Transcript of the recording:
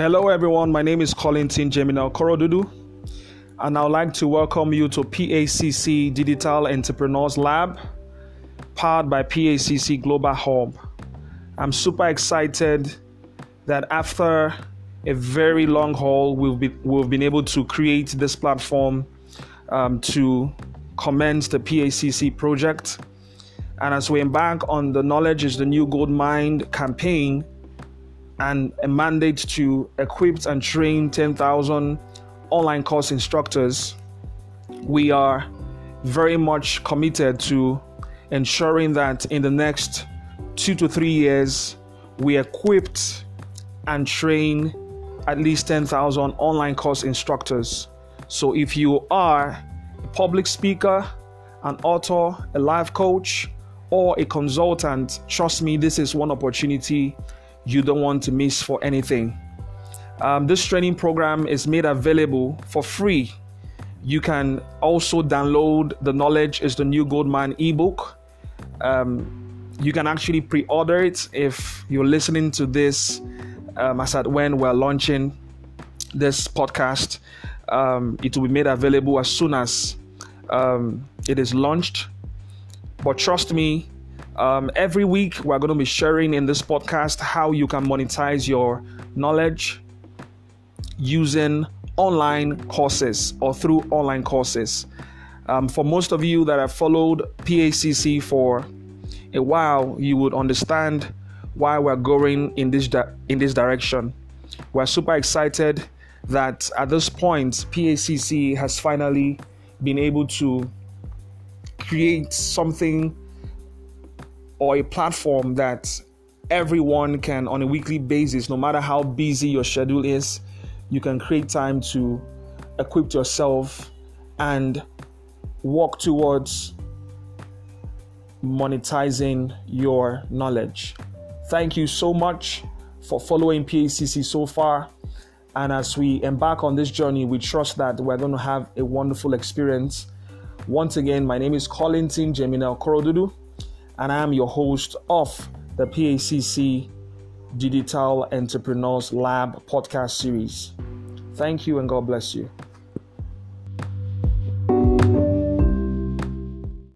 Hello, everyone. My name is Colin Colintin Gemina Korodudu, and I would like to welcome you to PACC Digital Entrepreneurs Lab, powered by PACC Global Hub. I'm super excited that after a very long haul, we've, be, we've been able to create this platform um, to commence the PACC project. And as we embark on the Knowledge is the New Gold Mine campaign and a mandate to equip and train 10,000 online course instructors, we are very much committed to ensuring that in the next two to three years, we equipped and train at least 10,000 online course instructors. So if you are a public speaker, an author, a life coach, or a consultant, trust me, this is one opportunity you don't want to miss for anything. Um, this training program is made available for free. You can also download the Knowledge is the New Gold Mine ebook. Um, you can actually pre order it if you're listening to this um, as at when we're launching this podcast. Um, it will be made available as soon as um, it is launched. But trust me, um, every week we're going to be sharing in this podcast how you can monetize your knowledge using online courses or through online courses. Um, for most of you that have followed PACC for a while, you would understand why we're going in this di- in this direction. We're super excited that at this point PACC has finally been able to create something or a platform that everyone can on a weekly basis no matter how busy your schedule is you can create time to equip yourself and walk towards monetizing your knowledge Thank you so much for following PACC so far. And as we embark on this journey, we trust that we're going to have a wonderful experience. Once again, my name is Colintin Gemina Korodudu, and I am your host of the PACC Digital Entrepreneurs Lab podcast series. Thank you, and God bless you.